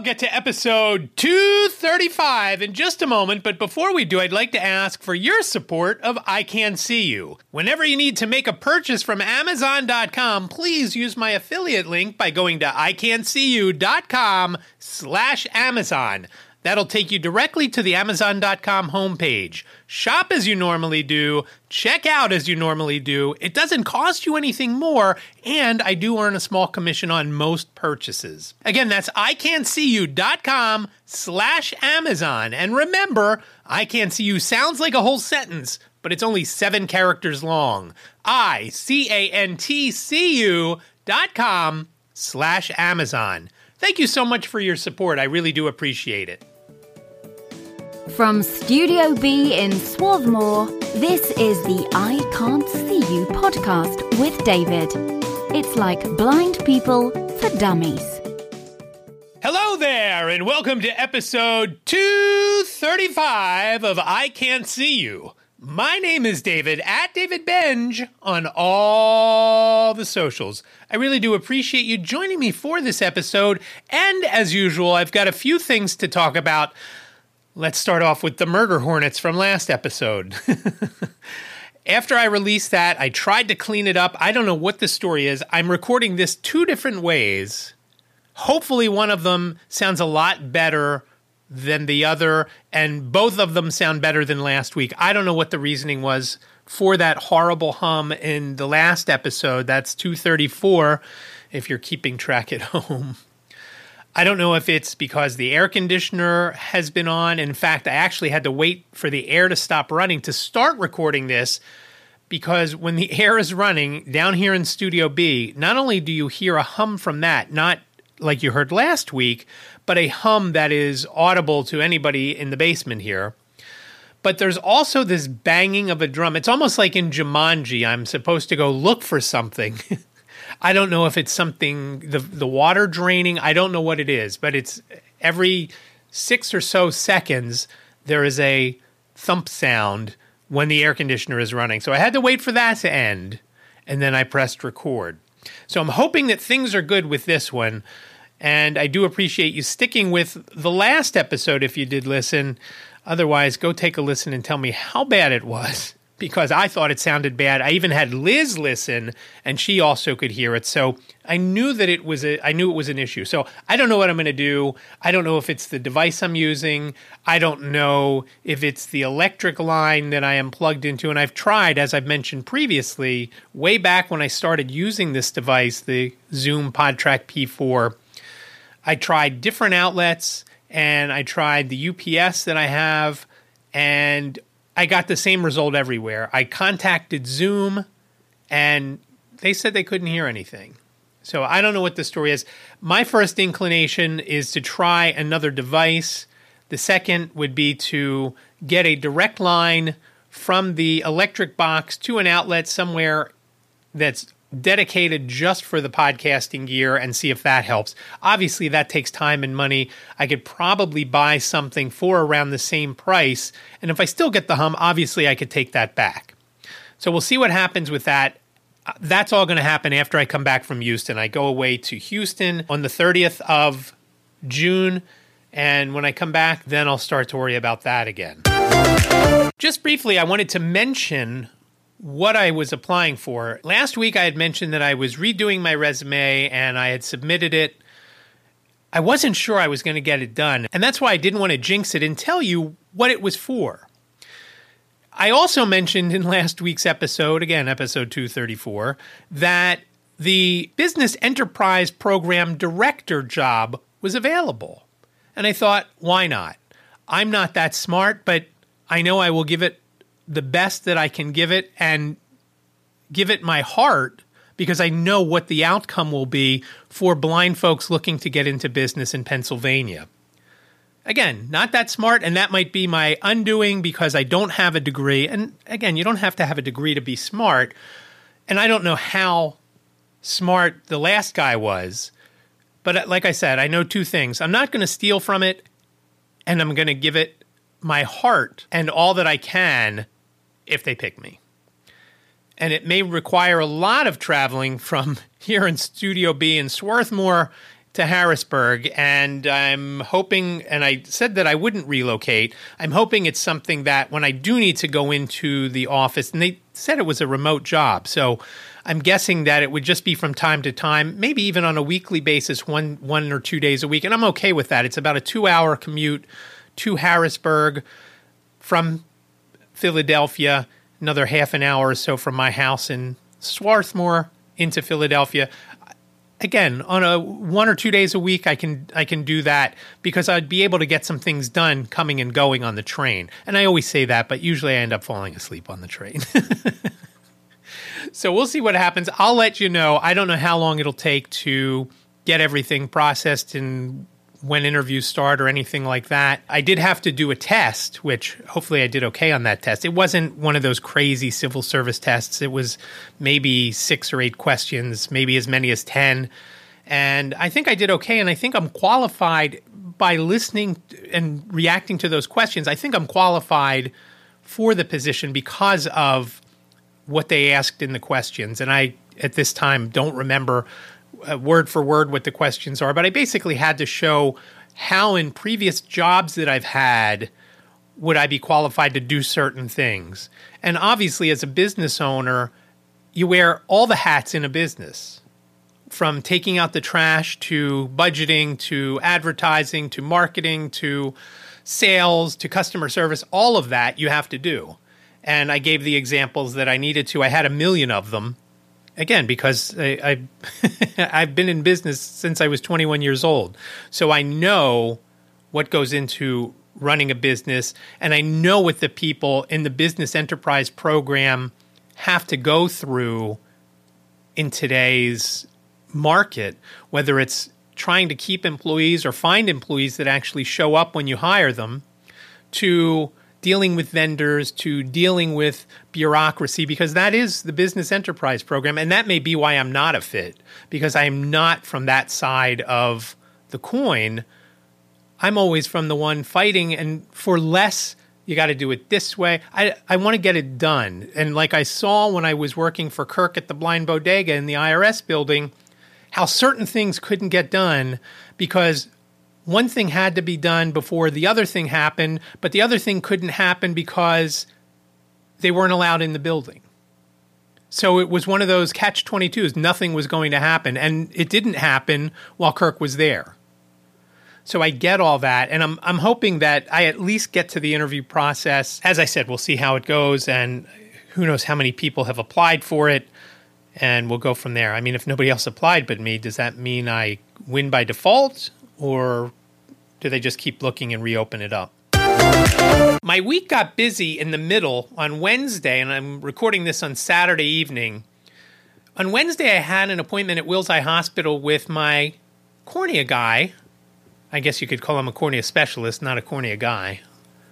I'll get to episode 235 in just a moment, but before we do, I'd like to ask for your support of I Can't See You. Whenever you need to make a purchase from Amazon.com, please use my affiliate link by going to iCantCU.com slash Amazon. That'll take you directly to the Amazon.com homepage. Shop as you normally do, check out as you normally do. It doesn't cost you anything more, and I do earn a small commission on most purchases. Again, that's iCantCU.com slash Amazon. And remember, I Can't See You sounds like a whole sentence, but it's only seven characters long. I C A N T C U dot com slash Amazon. Thank you so much for your support. I really do appreciate it. From Studio B in Swarthmore, this is the I Can't See You podcast with David. It's like blind people for dummies. Hello there, and welcome to episode 235 of I Can't See You. My name is David at David Benj on all the socials. I really do appreciate you joining me for this episode, and as usual, I've got a few things to talk about. Let's start off with the murder hornets from last episode. After I released that, I tried to clean it up. I don't know what the story is. I'm recording this two different ways. Hopefully, one of them sounds a lot better than the other, and both of them sound better than last week. I don't know what the reasoning was for that horrible hum in the last episode. That's 234 if you're keeping track at home. I don't know if it's because the air conditioner has been on. In fact, I actually had to wait for the air to stop running to start recording this because when the air is running down here in Studio B, not only do you hear a hum from that, not like you heard last week, but a hum that is audible to anybody in the basement here. But there's also this banging of a drum. It's almost like in Jumanji, I'm supposed to go look for something. I don't know if it's something the the water draining. I don't know what it is, but it's every six or so seconds there is a thump sound when the air conditioner is running. So I had to wait for that to end, and then I pressed record. So I'm hoping that things are good with this one. And I do appreciate you sticking with the last episode if you did listen. Otherwise, go take a listen and tell me how bad it was because I thought it sounded bad. I even had Liz listen, and she also could hear it. So I knew that it was a, I knew it was an issue. So I don't know what I'm going to do. I don't know if it's the device I'm using. I don't know if it's the electric line that I am plugged into. And I've tried, as I've mentioned previously, way back when I started using this device, the Zoom PodTrak P4. I tried different outlets, and I tried the UPS that I have, and I got the same result everywhere. I contacted Zoom and they said they couldn't hear anything. So I don't know what the story is. My first inclination is to try another device. The second would be to get a direct line from the electric box to an outlet somewhere that's dedicated just for the podcasting gear and see if that helps. Obviously, that takes time and money. I could probably buy something for around the same price. And if I still get the hum, obviously I could take that back. So we'll see what happens with that. Uh, that's all going to happen after I come back from Houston. I go away to Houston on the 30th of June. And when I come back, then I'll start to worry about that again. Just briefly, I wanted to mention what I was applying for. Last week, I had mentioned that I was redoing my resume and I had submitted it. I wasn't sure I was going to get it done, and that's why I didn't want to jinx it and tell you what it was for. I also mentioned in last week's episode, again, episode 234, that the Business Enterprise Program Director job was available. And I thought, why not? I'm not that smart, but I know I will give it the best that I can give it and give it my heart because I know what the outcome will be for blind folks looking to get into business in Pennsylvania. Again, not that smart, and that might be my undoing because I don't have a degree. And again, you don't have to have a degree to be smart. And I don't know how smart the last guy was. But uh, like I said, I know two things. I'm not going to steal from it, and I'm going to give it my heart and all that I can if they pick me. And it may require a lot of traveling from here in Studio B in Swarthmore to Harrisburg, and I'm hoping, and I said that I wouldn't relocate. I'm hoping it's something that when I do need to go into the office, and they said it was a remote job, so I'm guessing that it would just be from time to time, maybe even on a weekly basis, one one or two days a week, and I'm okay with that. It's about a two hour commute to Harrisburg from Philadelphia, another half an hour or so from my house in Swarthmore into Philadelphia. Again on a one or two days a week i can i can do that because i'd be able to get some things done coming and going on the train. And i always say that but usually i end up falling asleep on the train. So we'll see what happens. I'll let you know. I don't know how long it'll take to get everything processed and when interviews start or anything like that. I did have to do a test, which hopefully I did okay on that test. It wasn't one of those crazy civil service tests. It was maybe six or eight questions, maybe as many as 10. And I think I did okay. And I think I'm qualified by listening and reacting to those questions. I think I'm qualified for the position because of what they asked in the questions. And I, at this time, don't remember uh, word for word what the questions are, but I basically had to show how in previous jobs that I've had would I be qualified to do certain things. And obviously, as a business owner, you wear all the hats in a business from taking out the trash to budgeting to advertising to marketing to sales to customer service, all of that you have to do. And I gave the examples that I needed to. I had a million of them again because I, I I've been in business since I was 21 years old, so I know what goes into running a business, and I know what the people in the business enterprise program have to go through in today's market, whether it's trying to keep employees or find employees that actually show up when you hire them, to dealing with vendors to dealing with bureaucracy because that is the business enterprise program and that may be why I'm not a fit because I'm not from that side of the coin. I'm always from the one fighting and for less you got to do it this way. I I want to get it done. And like I saw when I was working for Kirk at the Blind Bodega in the IRS building how certain things couldn't get done because one thing had to be done before the other thing happened, but the other thing couldn't happen because they weren't allowed in the building. So it was one of those catch 22s. Nothing was going to happen. And it didn't happen while Kirk was there. So I get all that. And I'm, I'm hoping that I at least get to the interview process. As I said, we'll see how it goes. And who knows how many people have applied for it. And we'll go from there. I mean, if nobody else applied but me, does that mean I win by default? Or do they just keep looking and reopen it up? My week got busy in the middle on Wednesday, and I'm recording this on Saturday evening. On Wednesday, I had an appointment at Wills Eye Hospital with my cornea guy. I guess you could call him a cornea specialist, not a cornea guy.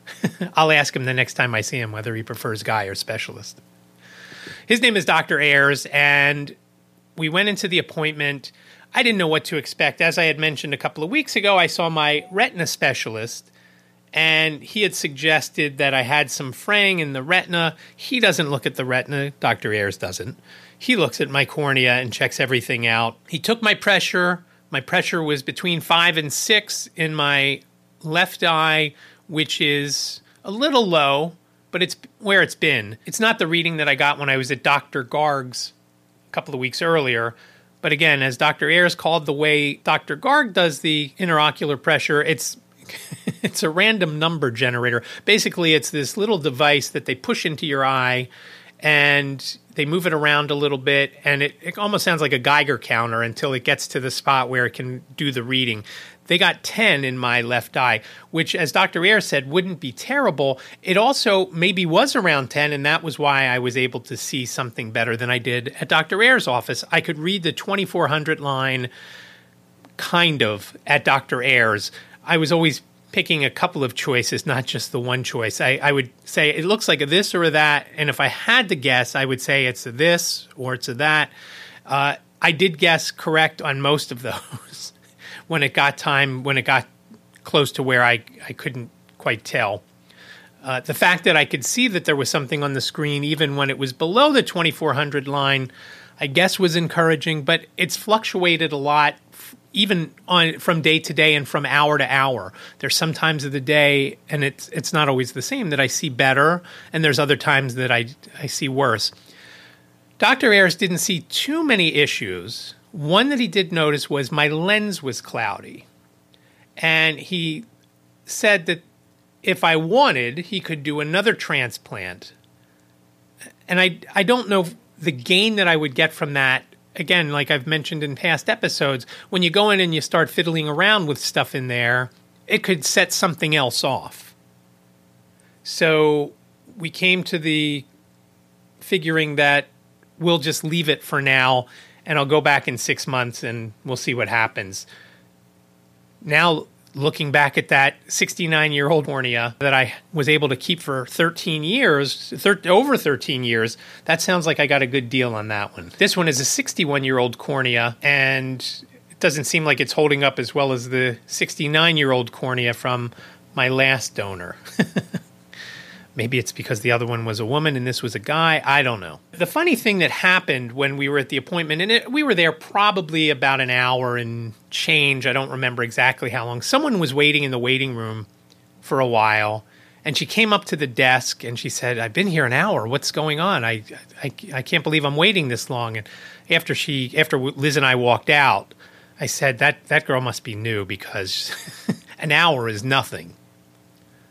I'll ask him the next time I see him whether he prefers guy or specialist. His name is Dr. Ayers, and we went into the appointment. I didn't know what to expect. As I had mentioned a couple of weeks ago, I saw my retina specialist, and he had suggested that I had some fraying in the retina. He doesn't look at the retina, Dr. Ayers doesn't. He looks at my cornea and checks everything out. He took my pressure. My pressure was between five and six in my left eye, which is a little low, but it's where it's been. It's not the reading that I got when I was at Dr. Garg's a couple of weeks earlier. But again, as Dr. Ayers called the way Dr. Garg does the intraocular pressure, it's it's a random number generator. Basically, it's this little device that they push into your eye and they move it around a little bit and it, it almost sounds like a Geiger counter until it gets to the spot where it can do the reading. They got 10 in my left eye, which, as Dr. Ayers said, wouldn't be terrible. It also maybe was around 10, and that was why I was able to see something better than I did at Dr. Ayers' office. I could read the 2400 line kind of at Dr. Ayers. I was always picking a couple of choices, not just the one choice. I, I, would say it looks like a this or a that, and if I had to guess, I would say it's a this or it's a that. Uh, I did guess correct on most of those when it got time, when it got close to where I, I couldn't quite tell. Uh, the fact that I could see that there was something on the screen, even when it was below the 2400 line, I guess was encouraging, but it's fluctuated a lot even on from day to day and from hour to hour. There's some times of the day, and it's it's not always the same that I see better, and there's other times that I I see worse. Dr. Ayers didn't see too many issues. One that he did notice was my lens was cloudy, and he said that if I wanted, he could do another transplant. And I I don't know the gain that I would get from that again, like I've mentioned in past episodes, when you go in and you start fiddling around with stuff in there, it could set something else off. So we came to the figuring that we'll just leave it for now and I'll go back in six months and we'll see what happens. Now looking back at that 69 year old cornea that I was able to keep for 13 years, thir- over 13 years, that sounds like I got a good deal on that one. This one is a 61 year old cornea, and it doesn't seem like it's holding up as well as the 69 year old cornea from my last donor. Maybe it's because the other one was a woman and this was a guy. I don't know. The funny thing that happened when we were at the appointment, and it, we were there probably about an hour and change. I don't remember exactly how long. Someone was waiting in the waiting room for a while. And she came up to the desk and she said, I've been here an hour. What's going on? I, I, I can't believe I'm waiting this long. And after she, after Liz and I walked out, I said, that, that girl must be new because an hour is nothing.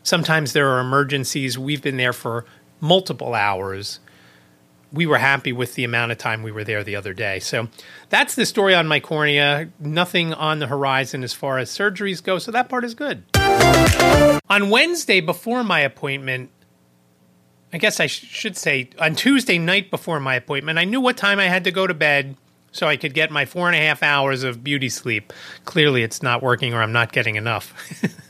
Sometimes there are emergencies. We've been there for multiple hours. We were happy with the amount of time we were there the other day. So that's the story on my cornea. Nothing on the horizon as far as surgeries go. So that part is good. On Wednesday, before my appointment, I guess I sh- should say on Tuesday night before my appointment, I knew what time I had to go to bed so I could get my four and a half hours of beauty sleep. Clearly, it's not working or I'm not getting enough.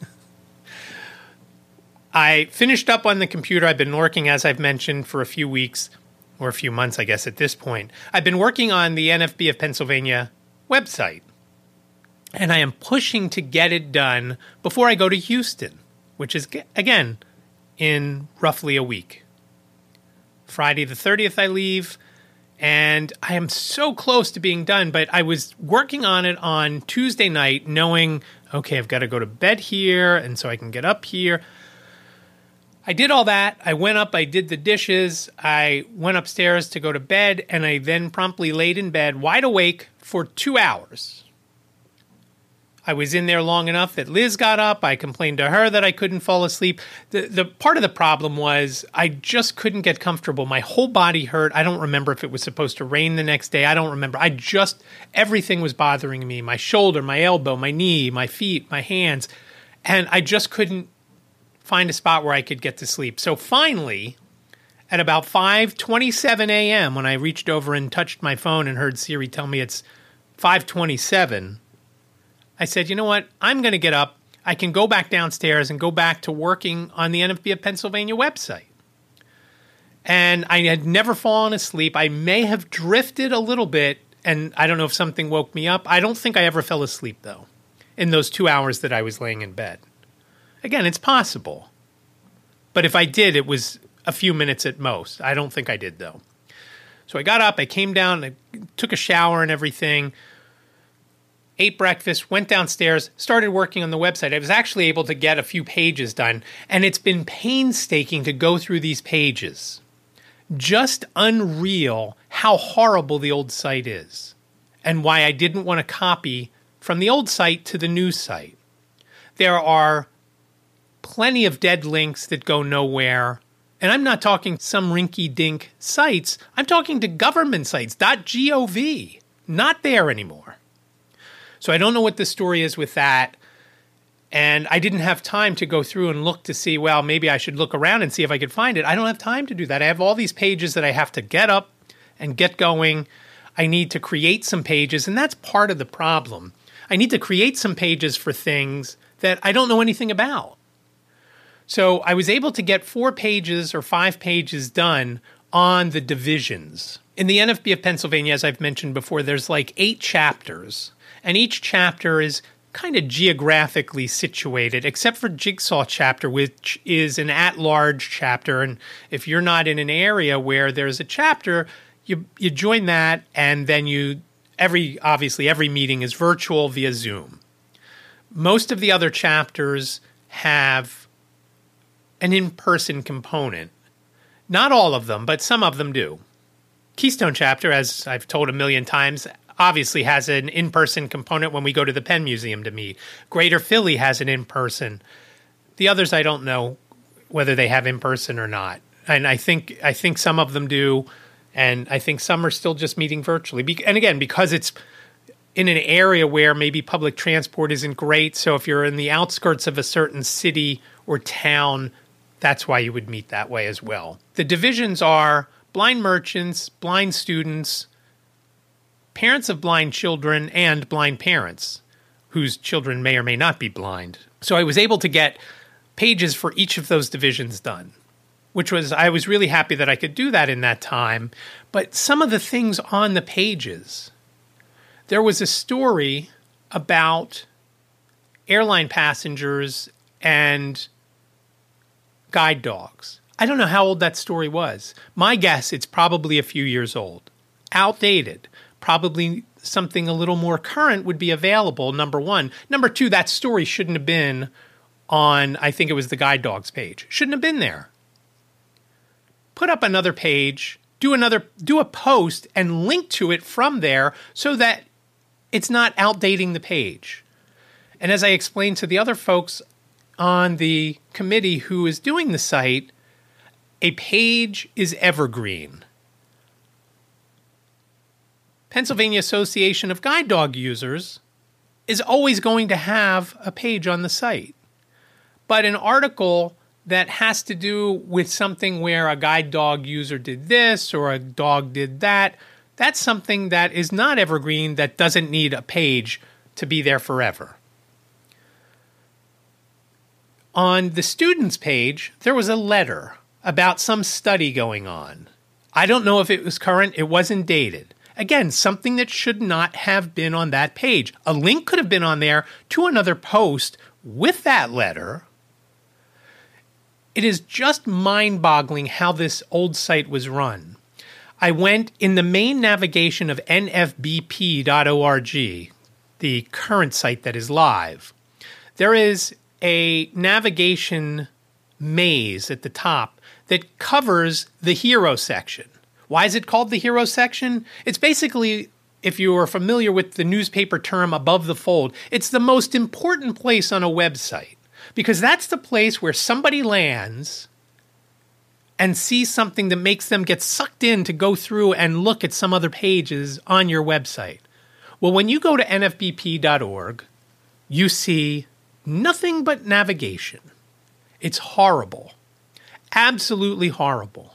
I finished up on the computer. I've been working, as I've mentioned, for a few weeks or a few months, I guess, at this point. I've been working on the NFB of Pennsylvania website. And I am pushing to get it done before I go to Houston, which is, again, in roughly a week. Friday the 30th, I leave, and I am so close to being done. But I was working on it on Tuesday night, knowing, okay, I've got to go to bed here, and so I can get up here. I did all that. I went up, I did the dishes, I went upstairs to go to bed, and I then promptly laid in bed, wide awake, for two hours. I was in there long enough that Liz got up. I complained to her that I couldn't fall asleep. The, the part of the problem was I just couldn't get comfortable. My whole body hurt. I don't remember if it was supposed to rain the next day. I don't remember. I just, everything was bothering me my shoulder, my elbow, my knee, my feet, my hands. And I just couldn't find a spot where I could get to sleep. So finally, at about 5:27 a.m. when I reached over and touched my phone and heard Siri tell me it's 5:27, I said, "You know what? I'm going to get up. I can go back downstairs and go back to working on the NFB of Pennsylvania website." And I had never fallen asleep. I may have drifted a little bit and I don't know if something woke me up. I don't think I ever fell asleep though in those 2 hours that I was laying in bed. Again, it's possible. But if I did, it was a few minutes at most. I don't think I did, though. So I got up, I came down, I took a shower and everything, ate breakfast, went downstairs, started working on the website. I was actually able to get a few pages done, and it's been painstaking to go through these pages. Just unreal how horrible the old site is, and why I didn't want to copy from the old site to the new site. There are plenty of dead links that go nowhere. And I'm not talking some rinky dink sites. I'm talking to government sites, .gov, not there anymore. So I don't know what the story is with that. And I didn't have time to go through and look to see, well, maybe I should look around and see if I could find it. I don't have time to do that. I have all these pages that I have to get up and get going. I need to create some pages, and that's part of the problem. I need to create some pages for things that I don't know anything about. So I was able to get four pages or five pages done on the divisions. In the NFB of Pennsylvania, as I've mentioned before, there's like eight chapters, and each chapter is kind of geographically situated, except for Jigsaw chapter, which is an at large chapter. And if you're not in an area where there's a chapter, you, you join that and then you every obviously every meeting is virtual via Zoom. Most of the other chapters have an in-person component. Not all of them, but some of them do. Keystone chapter, as I've told a million times, obviously has an in-person component when we go to the Penn Museum to meet. Greater Philly has an in-person. The others I don't know whether they have in-person or not. And I think I think some of them do and I think some are still just meeting virtually. Be- and again, because it's in an area where maybe public transport isn't great, so if you're in the outskirts of a certain city or town, that's why you would meet that way as well. The divisions are blind merchants, blind students, parents of blind children, and blind parents whose children may or may not be blind. So I was able to get pages for each of those divisions done, which was, I was really happy that I could do that in that time. But some of the things on the pages, there was a story about airline passengers and guide dogs. I don't know how old that story was. My guess, it's probably a few years old. Outdated. Probably something a little more current would be available, number one. Number two, that story shouldn't have been on, I think it was the guide dogs page. Shouldn't have been there. Put up another page, do another, do a post and link to it from there so that it's not outdating the page. And as I explained to the other folks on the committee who is doing the site, a page is evergreen. Pennsylvania Association of Guide Dog Users is always going to have a page on the site. But an article that has to do with something where a guide dog user did this or a dog did that, that's something that is not evergreen that doesn't need a page to be there forever. On the students page, there was a letter about some study going on. I don't know if it was current, it wasn't dated. Again, something that should not have been on that page. A link could have been on there to another post with that letter. It is just mind boggling how this old site was run. I went in the main navigation of nfbp.org, the current site that is live. There is a navigation maze at the top that covers the hero section. Why is it called the hero section? It's basically, if you are familiar with the newspaper term above the fold, it's the most important place on a website because that's the place where somebody lands and sees something that makes them get sucked in to go through and look at some other pages on your website. Well, when you go to nfbp.org, you see nothing but navigation. It's horrible. Absolutely horrible.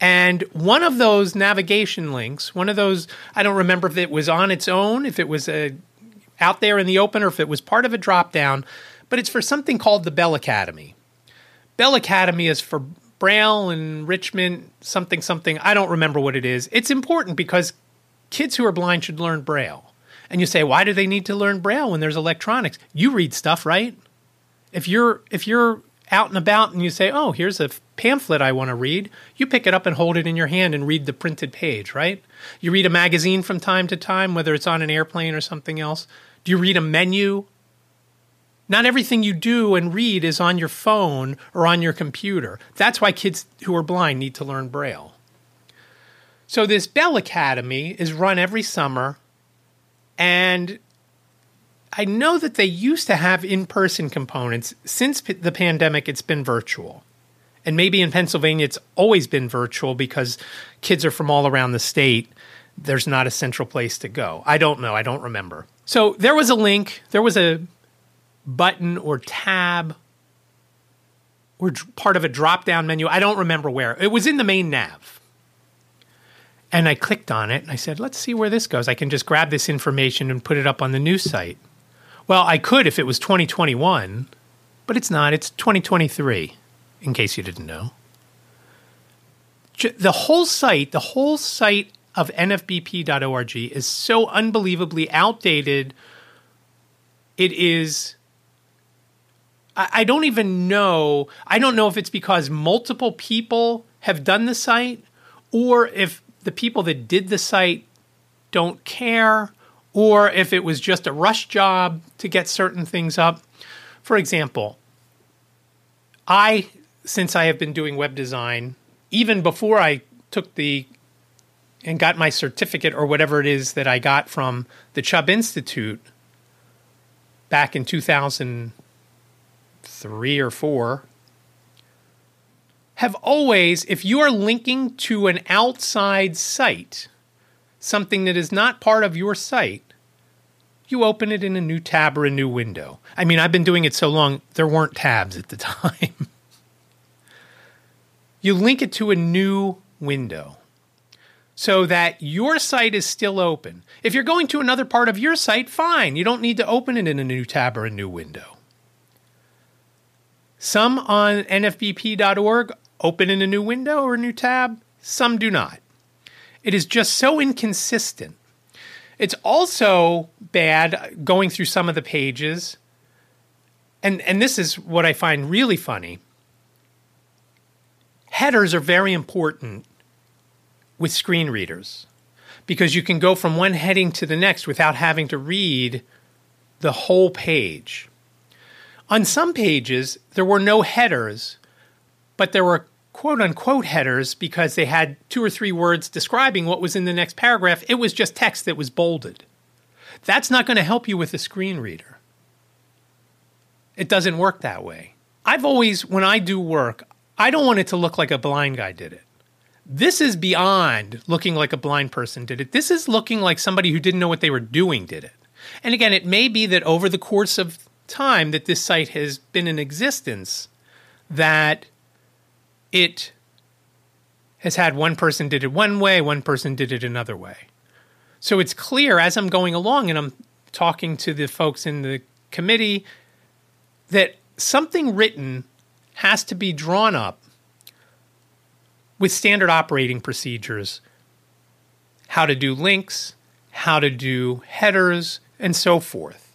And one of those navigation links, one of those, I don't remember if it was on its own, if it was a, out there in the open, or if it was part of a drop down, but it's for something called the Bell Academy. Bell Academy is for Braille enrichment, something, something. I don't remember what it is. It's important because kids who are blind should learn Braille. And you say, why do they need to learn Braille when there's electronics? You read stuff, right? If you're if you're out and about and you say, "Oh, here's a pamphlet I want to read," you pick it up and hold it in your hand and read the printed page, right? You read a magazine from time to time, whether it's on an airplane or something else. Do you read a menu? Not everything you do and read is on your phone or on your computer. That's why kids who are blind need to learn Braille. So, this Bell Academy is run every summer, and I know that they used to have in person components. Since p- the pandemic, it's been virtual. And maybe in Pennsylvania, it's always been virtual because kids are from all around the state. There's not a central place to go. I don't know. I don't remember. So there was a link, there was a button or tab or part of a drop down menu. I don't remember where. It was in the main nav. And I clicked on it and I said, let's see where this goes. I can just grab this information and put it up on the news site. Well, I could if it was 2021, but it's not. It's 2023, in case you didn't know. The whole site, the whole site of nfbp.org is so unbelievably outdated. It is I don't even know. I don't know if it's because multiple people have done the site or if the people that did the site don't care, or if it was just a rush job to get certain things up. For example, I, since I have been doing web design, even before I took the and got my certificate or whatever it is that I got from the Chubb Institute back in 2003 or 4 have always if you are linking to an outside site something that is not part of your site you open it in a new tab or a new window. I mean, I've been doing it so long, there weren't tabs at the time. you link it to a new window so that your site is still open. If you're going to another part of your site, fine. You don't need to open it in a new tab or a new window. Some on nfbp.org open in a new window or a new tab, some do not. It is just so inconsistent it's also bad going through some of the pages. And and this is what I find really funny. Headers are very important with screen readers because you can go from one heading to the next without having to read the whole page. On some pages, there were no headers, but there were quote unquote headers because they had two or three words describing what was in the next paragraph. It was just text that was bolded. That's not going to help you with a screen reader. It doesn't work that way. I've always, when I do work, I don't want it to look like a blind guy did it. This is beyond looking like a blind person did it. This is looking like somebody who didn't know what they were doing did it. And again, it may be that over the course of time that this site has been in existence, that it has had one person did it one way, one person did it another way. So it's clear as I'm going along and I'm talking to the folks in the committee that something written has to be drawn up with standard operating procedures how to do links, how to do headers, and so forth.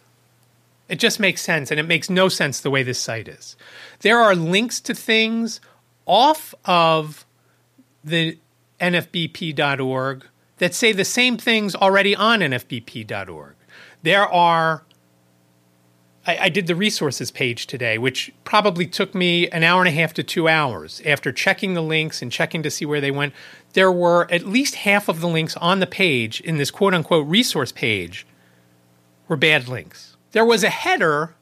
It just makes sense, and it makes no sense the way this site is. There are links to things off of the nfbp.org that say the same things already on nfbp.org. There are I, I, did the resources page today, which probably took me an hour and a half to two hours. After checking the links and checking to see where they went, there were at least half of the links on the page in this quote unquote resource page were bad links. There was a header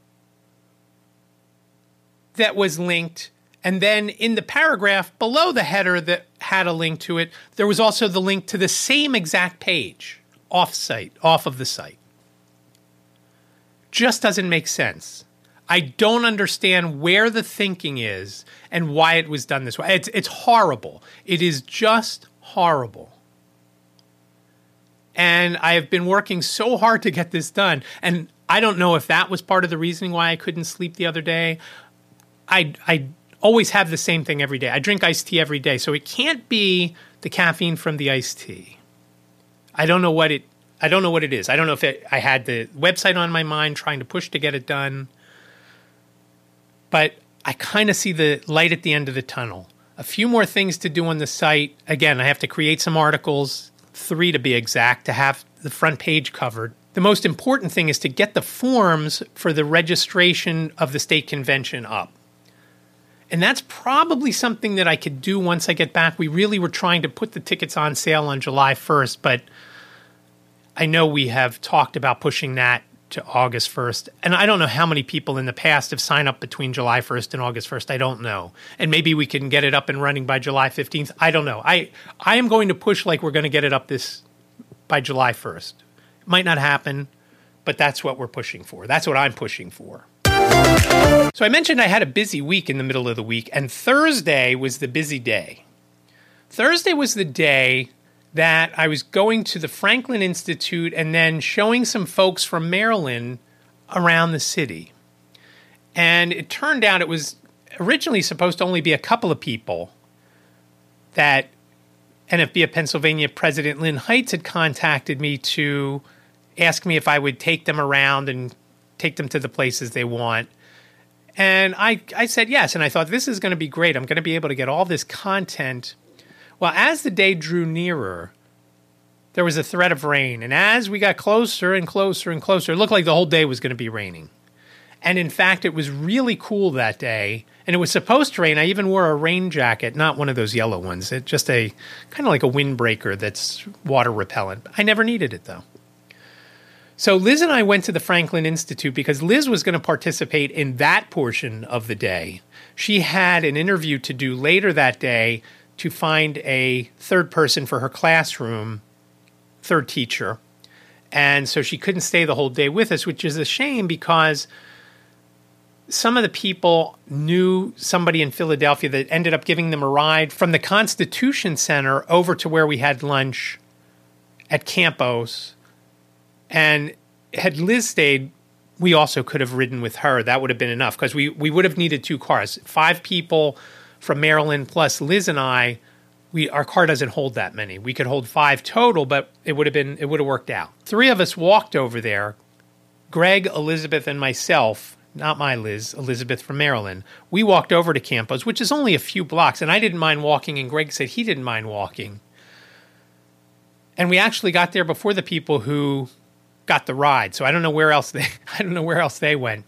that was linked and then in the paragraph below the header that had a link to it, there was also the link to the same exact page off site, off of the site. Just doesn't make sense. I don't understand where the thinking is and why it was done this way. It's, it's horrible. It is just horrible. And I have been working so hard to get this done. And I don't know if that was part of the reasoning why I couldn't sleep the other day. I, I always have the same thing every day. I drink iced tea every day, so it can't be the caffeine from the iced tea. I don't know what it. I don't know what it is. I don't know if it, I had the website on my mind trying to push to get it done, but I kind of see the light at the end of the tunnel. A few more things to do on the site. Again, I have to create some articles, three to be exact, to have the front page covered. The most important thing is to get the forms for the registration of the state convention up. And that's probably something that I could do once I get back. We really were trying to put the tickets on sale on July 1st, but I know we have talked about pushing that to August 1st. And I don't know how many people in the past have signed up between July 1st and August 1st. I don't know. And maybe we can get it up and running by July 15th. I don't know. I I am going to push like we're going to get it up this by July 1st. It might not happen, but that's what we're pushing for. That's what I'm pushing for. So I mentioned I had a busy week in the middle of the week, and Thursday was the busy day. Thursday was the day that I was going to the Franklin Institute and then showing some folks from Maryland around the city. And it turned out it was originally supposed to only be a couple of people that NFB of Pennsylvania President Lynn Heitz had contacted me to ask me if I would take them around and take them to the places they want. And I, I said yes. And I thought, this is going to be great. I'm going to be able to get all this content. Well, as the day drew nearer, there was a threat of rain. And as we got closer and closer and closer, it looked like the whole day was going to be raining. And in fact, it was really cool that day. And it was supposed to rain. I even wore a rain jacket, not one of those yellow ones. It just a kind of like a windbreaker that's water repellent. I never needed it though. So Liz and I went to the Franklin Institute because Liz was going to participate in that portion of the day. She had an interview to do later that day to find a third person for her classroom, third teacher. And so she couldn't stay the whole day with us, which is a shame because some of the people knew somebody in Philadelphia that ended up giving them a ride from the Constitution Center over to where we had lunch at Campos and had Liz stayed, we also could have ridden with her. That would have been enough because we, we would have needed two cars. Five people from Maryland plus Liz and I. We our car doesn't hold that many. We could hold five total, but it would have been it would have worked out. Three of us walked over there. Greg, Elizabeth, and myself. Not my Liz, Elizabeth from Maryland. We walked over to Campos, which is only a few blocks, and I didn't mind walking, and Greg said he didn't mind walking. And we actually got there before the people who got the ride. So I don't know where else they I don't know where else they went.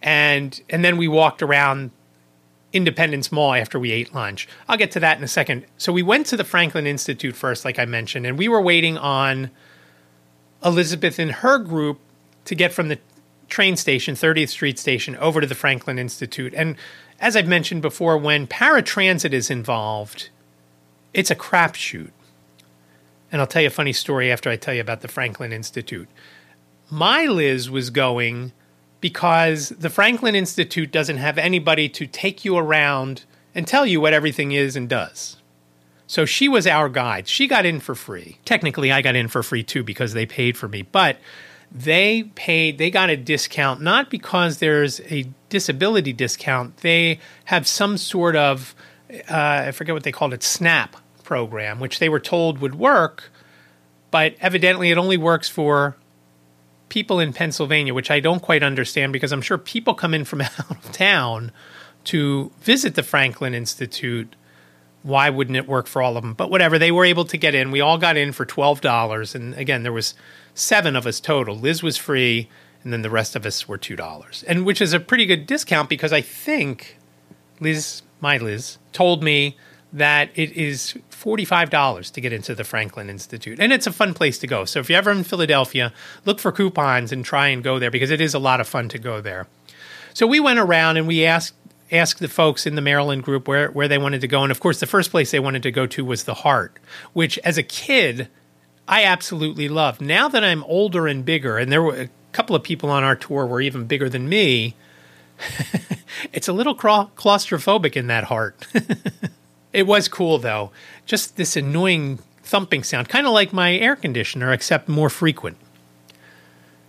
And and then we walked around Independence Mall after we ate lunch. I'll get to that in a second. So we went to the Franklin Institute first, like I mentioned, and we were waiting on Elizabeth and her group to get from the train station, 30th Street station, over to the Franklin Institute. And as I've mentioned before, when paratransit is involved, it's a crapshoot. And I'll tell you a funny story after I tell you about the Franklin Institute. My Liz was going because the Franklin Institute doesn't have anybody to take you around and tell you what everything is and does. So she was our guide. She got in for free. Technically, I got in for free too because they paid for me, but they paid, they got a discount not because there's a disability discount. They have some sort of, uh, I forget what they called it, SNAP program, which they were told would work, but evidently it only works for people in Pennsylvania, which I don't quite understand because I'm sure people come in from out of town to visit the Franklin Institute. Why wouldn't it work for all of them? But whatever, they were able to get in. We all got in for twelve dollars, and again, there was seven of us total. Liz was free, and then the rest of us were two dollars, and which is a pretty good discount because I think Liz, my Liz, told me that it is $45 to get into the Franklin Institute. And it's a fun place to go. So if you're ever in Philadelphia, look for coupons and try and go there because it is a lot of fun to go there. So we went around and we asked asked the folks in the Maryland group where, where they wanted to go. And of course, the first place they wanted to go to was the Heart, which as a kid, I absolutely loved. Now that I'm older and bigger, and there were a couple of people on our tour were even bigger than me, it's a little claustrophobic in that Heart. It was cool though. Just this annoying thumping sound, kind of like my air conditioner, except more frequent.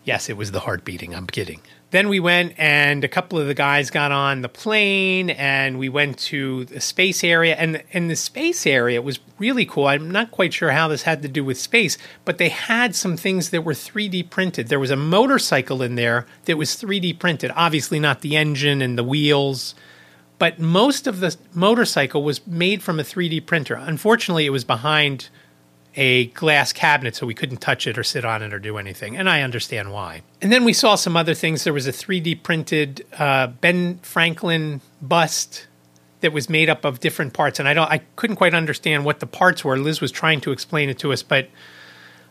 Yes, it was the heart beating. I'm kidding. Then we went and a couple of the guys got on the plane and we went to the space area. And in the space area it was really cool. I'm not quite sure how this had to do with space, but they had some things that were 3D printed. There was a motorcycle in there that was 3D printed. Obviously, not the engine and the wheels but most of the motorcycle was made from a 3D printer. Unfortunately, it was behind a glass cabinet, so we couldn't touch it or sit on it or do anything. And I understand why. And then we saw some other things. There was a 3D printed uh, Ben Franklin bust that was made up of different parts, and I don't, I couldn't quite understand what the parts were. Liz was trying to explain it to us, but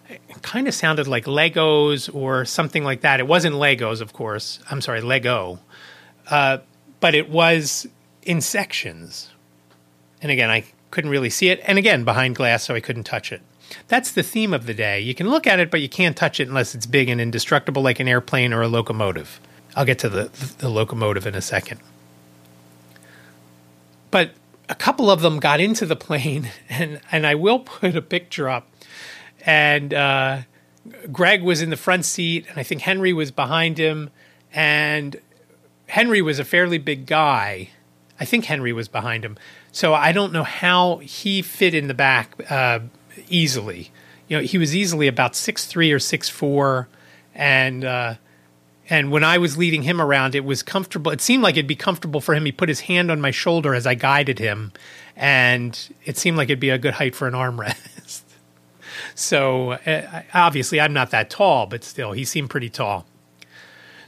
it kind of sounded like Legos or something like that. It wasn't Legos, of course. I'm sorry, Lego. Uh, but it was in sections. And again, I couldn't really see it. And again, behind glass, so I couldn't touch it. That's the theme of the day. You can look at it, but you can't touch it unless it's big and indestructible, like an airplane or a locomotive. I'll get to the, the locomotive in a second. But a couple of them got into the plane, and, and I will put a picture up. And uh, Greg was in the front seat, and I think Henry was behind him. And Henry was a fairly big guy, I think Henry was behind him. So I don't know how he fit in the back uh, easily. You know, he was easily about six three or six four, and uh, and when I was leading him around, it was comfortable. It seemed like it'd be comfortable for him. He put his hand on my shoulder as I guided him, and it seemed like it'd be a good height for an armrest. So uh, obviously, I'm not that tall, but still, he seemed pretty tall.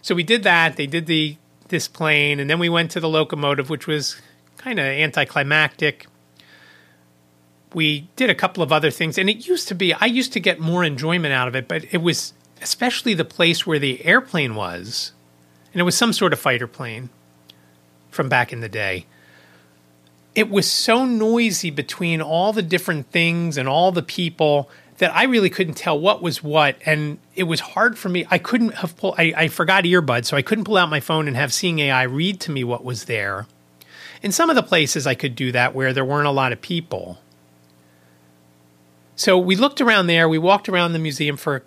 So we did that. They did the this plane, and then we went to the locomotive, which was kind of anticlimactic. We did a couple of other things, and it used to be I used to get more enjoyment out of it, but it was especially the place where the airplane was, and it was some sort of fighter plane from back in the day. It was so noisy between all the different things and all the people that I really couldn't tell what was what, and it was hard for me. I couldn't have pulled. I, I forgot earbuds, so I couldn't pull out my phone and have Seeing AI read to me what was there. In some of the places, I could do that where there weren't a lot of people. So we looked around there. We walked around the museum for,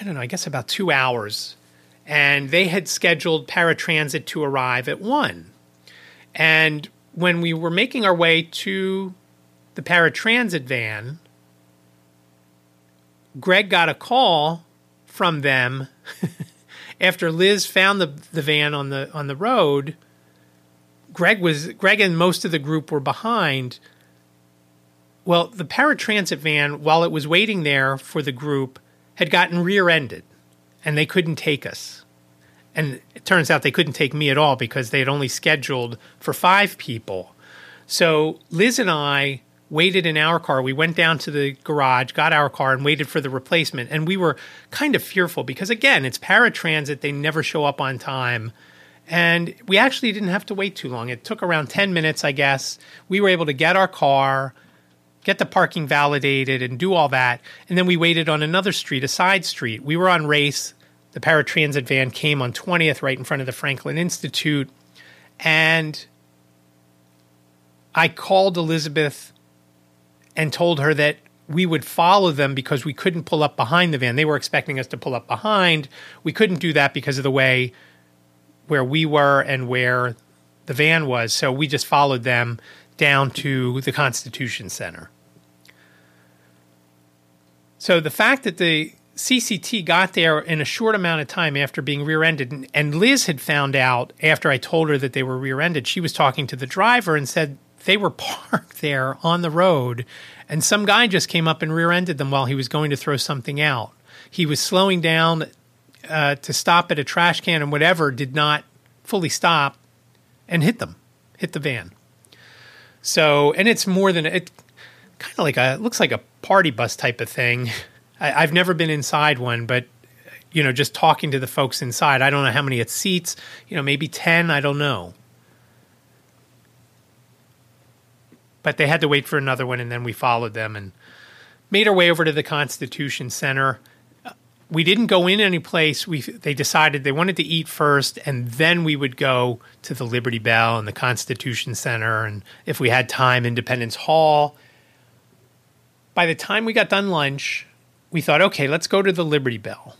I don't know, I guess about two hours, and they had scheduled paratransit to arrive at one. And when we were making our way to the paratransit van, Greg got a call from them after Liz found the the van on the on the road. Greg was Greg and most of the group were behind. Well, the paratransit van, while it was waiting there for the group, had gotten rear-ended, and they couldn't take us. And it turns out they couldn't take me at all because they had only scheduled for five people. So Liz and I waited in our car. We went down to the garage, got our car, and waited for the replacement. And we were kind of fearful because, again, it's paratransit. They never show up on time. And we actually didn't have to wait too long. It took around 10 minutes, I guess. We were able to get our car, get the parking validated, and do all that. And then we waited on another street, a side street. We were on race. The paratransit van came on 20th, right in front of the Franklin Institute. And I called Elizabeth and told her that we would follow them because we couldn't pull up behind the van. They were expecting us to pull up behind. We couldn't do that because of the way where we were and where the van was. So we just followed them down to the Constitution Center. So the fact that the CCT got there in a short amount of time after being rear ended, and Liz had found out after I told her that they were rear ended, she was talking to the driver and said they were parked there on the road, and some guy just came up and rear ended them while he was going to throw something out. He was slowing down uh, to stop at a trash can and whatever, did not fully stop and hit them, hit the van. So, and it's more than it kind of like a it looks like a party bus type of thing. I, I've never been inside one, but you know, just talking to the folks inside, I don't know how many it's seats. You know, maybe ten. I don't know. But they had to wait for another one, and then we followed them and made our way over to the Constitution Center. We didn't go in any place. We they decided they wanted to eat first, and then we would go to the Liberty Bell and the Constitution Center, and if we had time, Independence Hall. By the time we got done lunch, we thought, okay, let's go to the Liberty Bell.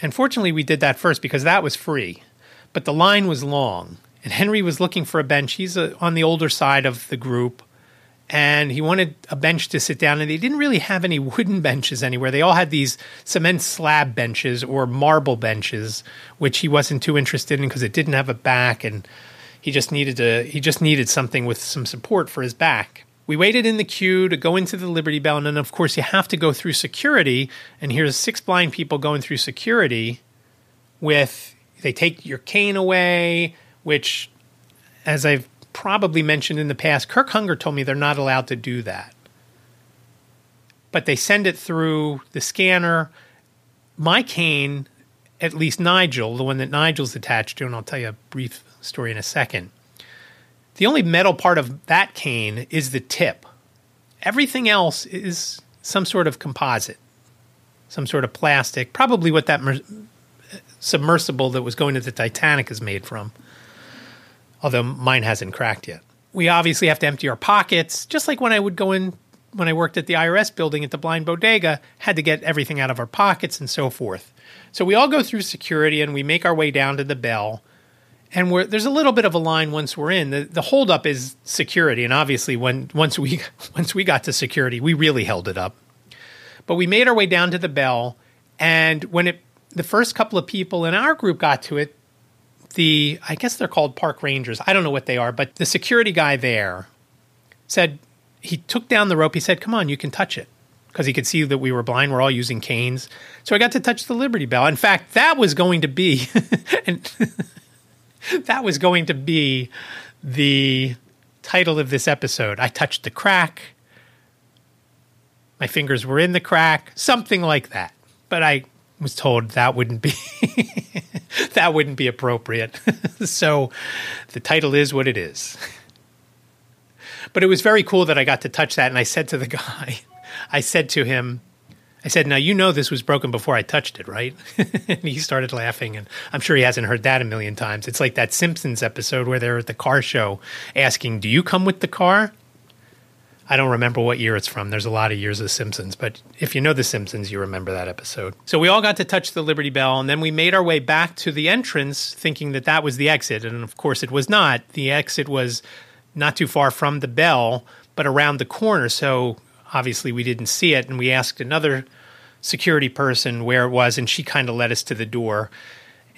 And fortunately, we did that first because that was free, but the line was long, and Henry was looking for a bench. He's a, on the older side of the group and he wanted a bench to sit down and they didn't really have any wooden benches anywhere. They all had these cement slab benches or marble benches which he wasn't too interested in because it didn't have a back and he just needed to he just needed something with some support for his back. We waited in the queue to go into the liberty bell and then of course you have to go through security and here's six blind people going through security with they take your cane away which as i've probably mentioned in the past, Kirk Hunger told me they're not allowed to do that. But they send it through the scanner. My cane, at least Nigel, the one that Nigel's attached to, and I'll tell you a brief story in a second. The only metal part of that cane is the tip. Everything else is some sort of composite, some sort of plastic, probably what that mer- submersible that was going to the Titanic is made from although mine hasn't cracked yet. We obviously have to empty our pockets, just like when I would go in when I worked at the IRS building at the blind bodega, had to get everything out of our pockets and so forth. So we all go through security and we make our way down to the bell. And there's a little bit of a line once we're in. The, the holdup is security, and obviously, when once we once we got to security, we really held it up. But we made our way down to the bell, and when it the first couple of people in our group got to it, the I guess they're called park rangers. I don't know what they are, but the security guy there said he took down the rope. He said, "Come on, you can touch it." because he could see that we were blind. We're all using canes. So I got to touch the Liberty Bell. In fact, that was going to be, and that was going to be the title of this episode. I touched the crack. My fingers were in the crack, something like that. But I was told that wouldn't be that wouldn't be appropriate. so the title is what it is. But it was very cool that I got to touch that and I said to the guy, I said to him, I said, "Now you know this was broken before I touched it, right?" and he started laughing, and I'm sure he hasn't heard that a million times. It's like that Simpsons episode where they're at the car show asking, "Do you come with the car?" I don't remember what year it's from. There's a lot of years of Simpsons, but if you know The Simpsons, you remember that episode. So we all got to touch the Liberty Bell, and then we made our way back to the entrance, thinking that that was the exit, and of course it was not. The exit was not too far from the bell, but around the corner. So obviously we didn't see it and we asked another security person where it was and she kind of led us to the door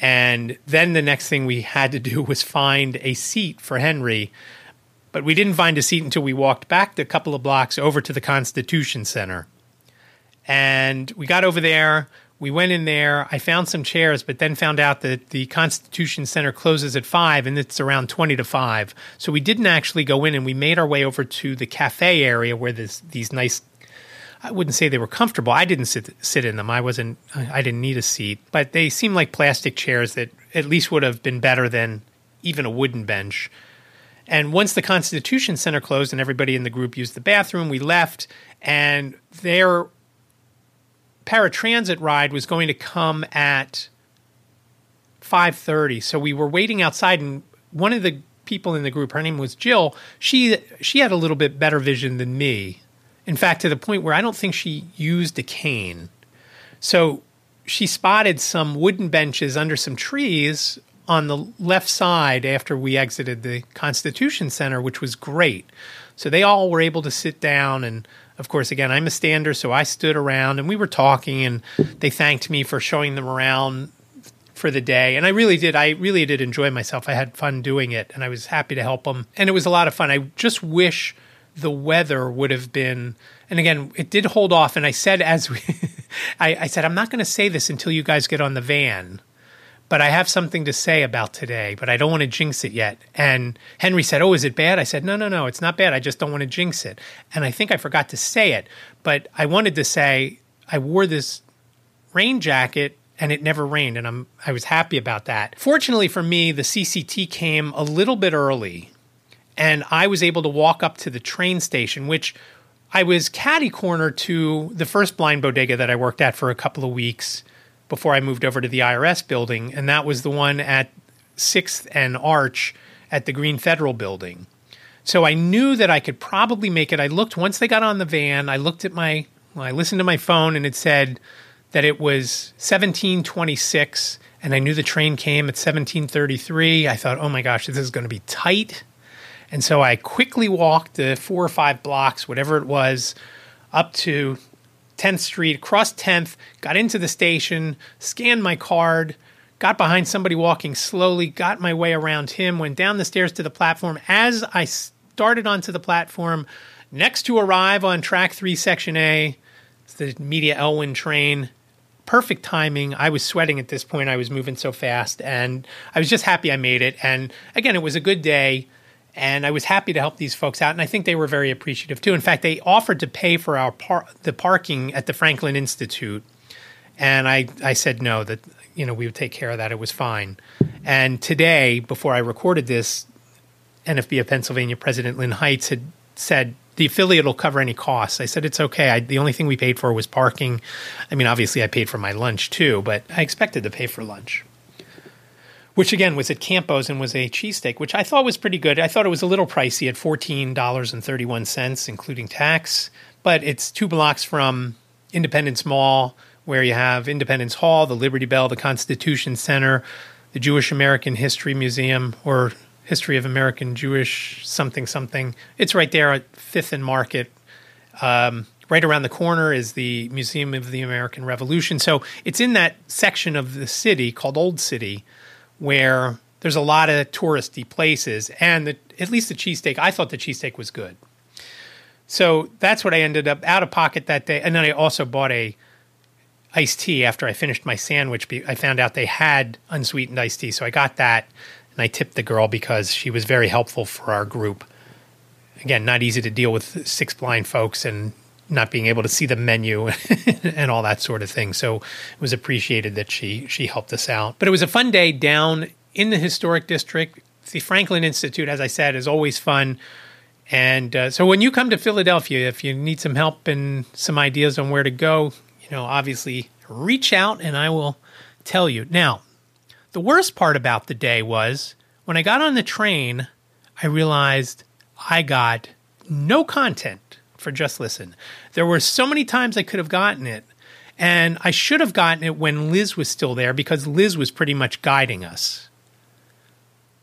and then the next thing we had to do was find a seat for henry but we didn't find a seat until we walked back a couple of blocks over to the constitution center and we got over there we went in there. I found some chairs, but then found out that the Constitution Center closes at five and it's around 20 to five. So we didn't actually go in and we made our way over to the cafe area where this, these nice I wouldn't say they were comfortable. I didn't sit sit in them. I wasn't. I didn't need a seat, but they seemed like plastic chairs that at least would have been better than even a wooden bench. And once the Constitution Center closed and everybody in the group used the bathroom, we left, and their paratransit ride was going to come at 5:30. So we were waiting outside and one of the people in the group, her name was Jill, she she had a little bit better vision than me. In fact, to the point where I don't think she used a cane. So she spotted some wooden benches under some trees on the left side after we exited the Constitution Center, which was great. So they all were able to sit down and of course, again, I'm a stander, so I stood around and we were talking, and they thanked me for showing them around for the day. And I really did. I really did enjoy myself. I had fun doing it, and I was happy to help them. And it was a lot of fun. I just wish the weather would have been. And again, it did hold off. And I said, as we, I, I said, I'm not going to say this until you guys get on the van but I have something to say about today, but I don't want to jinx it yet. And Henry said, Oh, is it bad? I said, No, no, no, it's not bad. I just don't want to jinx it. And I think I forgot to say it, but I wanted to say I wore this rain jacket and it never rained and I'm I was happy about that. Fortunately for me, the CCT came a little bit early and I was able to walk up to the train station which I was caddy corner to the first blind bodega that I worked at for a couple of weeks before I moved over to the IRS building, and that was the one at 6th and Arch at the Green Federal building. So I knew that I could probably make it. I looked once they got on the van, I looked at my well, I listened to my phone and it said that it was 1726 and I knew the train came at 1733. I thought, "Oh my gosh, this is going to be tight." And so I quickly walked the 4 or 5 blocks, whatever it was, up to 10th Street, crossed 10th, got into the station, scanned my card, got behind somebody walking slowly, got my way around him, went down the stairs to the platform. As I started onto the platform, next to arrive on track 3, section A, it's the Media Elwyn train. Perfect timing. I was sweating at this point. I was moving so fast, and I was just happy I made it. And again, it was a good day and I was happy to help these folks out, and I think they were very appreciative too. In fact, they offered to pay for our par- the parking at the Franklin Institute, and I I said no that you know we would take care of that. It was fine. And today, before I recorded this, NFB of Pennsylvania President Lynn Heitz had said the affiliate will cover any costs. I said it's okay. I, the only thing we paid for was parking. I mean, obviously, I paid for my lunch too, but I expected to pay for lunch which again was at Campo's and was a cheesesteak, which I thought was pretty good. I thought it was a little pricey at $14.31, including tax, but it's two blocks from Independence Mall, where you have Independence Hall, the Liberty Bell, the Constitution Center, the Jewish American History Museum, or History of American Jewish something something. It's right there at Fifth and Market. Um, right around the corner is the Museum of the American Revolution. So it's in that section of the city called Old City where there's a lot of touristy places, and the, at least the cheesesteak, I thought the cheesesteak was good. So that's what I ended up out of pocket that day. And then I also bought a iced tea after I finished my sandwich. I found out they had unsweetened iced tea. So I got that and I tipped the girl because she was very helpful for our group. Again, not easy to deal with six blind folks and not being able to see the menu and all that sort of thing. So it was appreciated that she she helped us out. But it was a fun day down in the historic district. The Franklin Institute, as I said, is always fun. And uh, so when you come to Philadelphia, if you need some help and some ideas on where to go, you know, obviously reach out and I will tell you. Now, the worst part about the day was when I got on the train, I realized I got no content for Just Listen. There were so many times I could have gotten it, and I should have gotten it when Liz was still there because Liz was pretty much guiding us.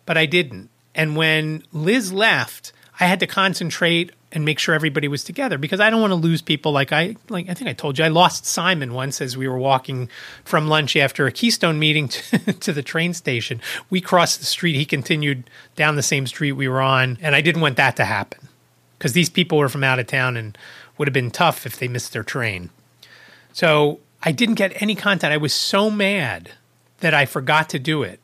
But I didn't. And when Liz left, I had to concentrate and make sure everybody was together because I don't want to lose people like I like I think I told you I lost Simon once as we were walking from lunch after a Keystone meeting to, to, the train station. We crossed the street, he continued down the same street we were on, and I didn't want that to happen because these people were from out of town and would have been tough if they missed their train. So I didn't get any content. I was so mad that I forgot to do it.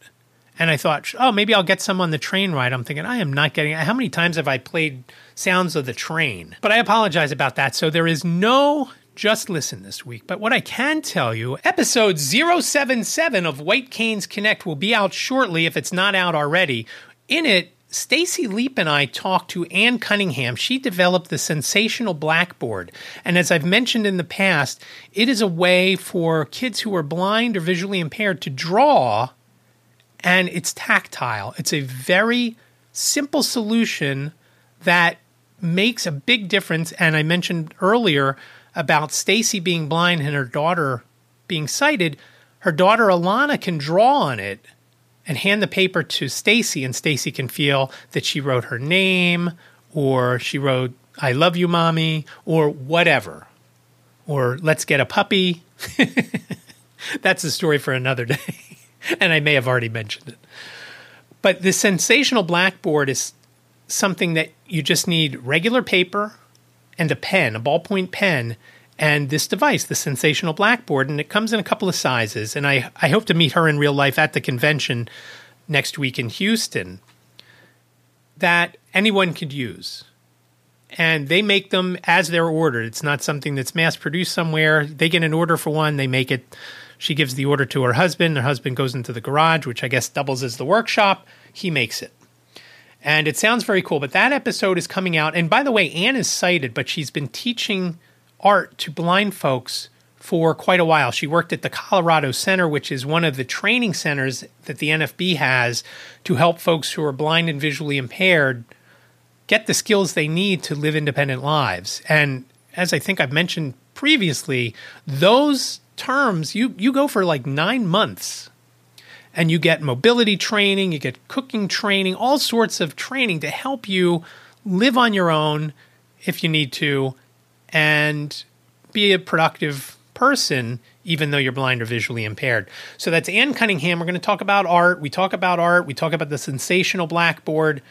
And I thought, oh, maybe I'll get some on the train ride. I'm thinking, I am not getting. How many times have I played sounds of the train? But I apologize about that. So there is no just listen this week. But what I can tell you, episode 077 of White Canes Connect will be out shortly if it's not out already. In it, Stacie Leap and I talked to Ann Cunningham. She developed the sensational blackboard. And as I've mentioned in the past, it is a way for kids who are blind or visually impaired to draw and it's tactile. It's a very simple solution that makes a big difference. And I mentioned earlier about Stacie being blind and her daughter being sighted. Her daughter Alana can draw on it and hand the paper to Stacie, and Stacie can feel that she wrote her name or she wrote "I love you, mommy" or whatever, or "Let's get a puppy." That's a story for another day. and I may have already mentioned it. But the sensational blackboard is something that you just need regular paper and a pen, a ballpoint pen, and this device, the sensational blackboard. And it comes in a couple of sizes. And I, I hope to meet her in real life at the convention next week in Houston that anyone could use. And they make them as they're ordered. It's not something that's mass produced somewhere. They get an order for one, they make it she gives the order to her husband. Her husband goes into the garage, which I guess doubles as the workshop. He makes it. And it sounds very cool. But that episode is coming out. And by the way, Ann is sighted, but she's been teaching art to blind folks for quite a while. She worked at the Colorado Center, which is one of the training centers that the NFB has to help folks who are blind and visually impaired get the skills they need to live independent lives. And as I think I've mentioned previously, those terms, you, you go for like nine months and you get mobility training, you get cooking training, all sorts of training to help you live on your own if you need to and be a productive person even though you're blind or visually impaired. So that's Ann Cunningham. We're going to talk about art. We talk about art. We talk about the sensational blackboard.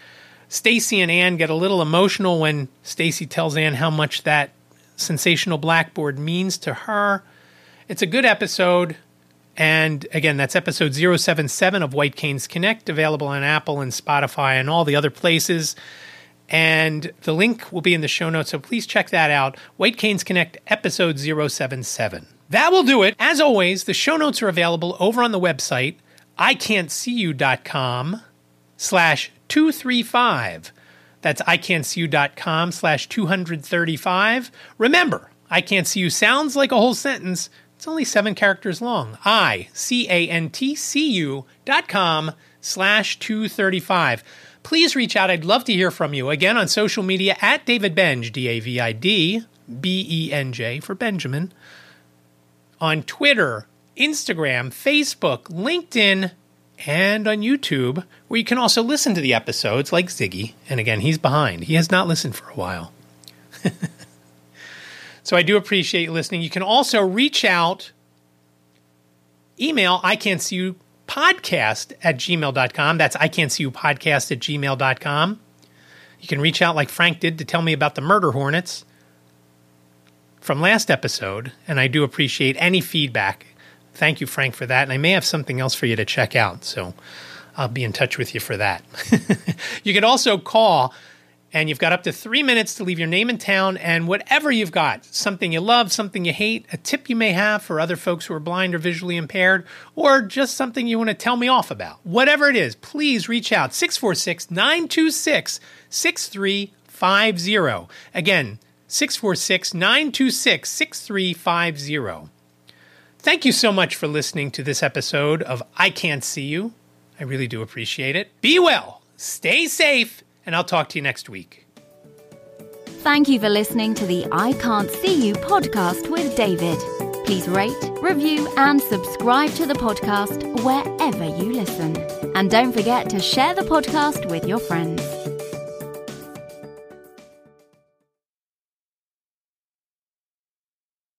Stacie and Ann get a little emotional when Stacie tells Ann how much that sensational blackboard means to her. It's a good episode. And again, that's episode 077 of White Canes Connect, available on Apple and Spotify and all the other places. And the link will be in the show notes, so please check that out. White Canes Connect, episode 077. That will do it. As always, the show notes are available over on the website, iCantCU.com slash 235. That's iCantCU.com slash 235. Remember, I Can't See You sounds like a whole sentence, it's only seven characters long. I, C A N T C U dot com slash 235. Please reach out. I'd love to hear from you. Again, on social media at David Benj, D A V I D B E N J for Benjamin. On Twitter, Instagram, Facebook, LinkedIn, and on YouTube, where you can also listen to the episodes like Ziggy. And again, he's behind. He has not listened for a while. So I do appreciate you listening. You can also reach out, email I can't see you podcast at gmail.com. That's I can't see you podcast at gmail.com. You can reach out like Frank did to tell me about the murder hornets from last episode, and I do appreciate any feedback. Thank you, Frank, for that. And I may have something else for you to check out, so I'll be in touch with you for that. you can also call and you've got up to three minutes to leave your name and town and whatever you've got something you love, something you hate, a tip you may have for other folks who are blind or visually impaired, or just something you want to tell me off about. Whatever it is, please reach out 646 926 6350. Again, 646 926 6350. Thank you so much for listening to this episode of I Can't See You. I really do appreciate it. Be well, stay safe and I'll talk to you next week. Thank you for listening to the I Can't See You podcast with David. Please rate, review, and subscribe to the podcast wherever you listen. And don't forget to share the podcast with your friends.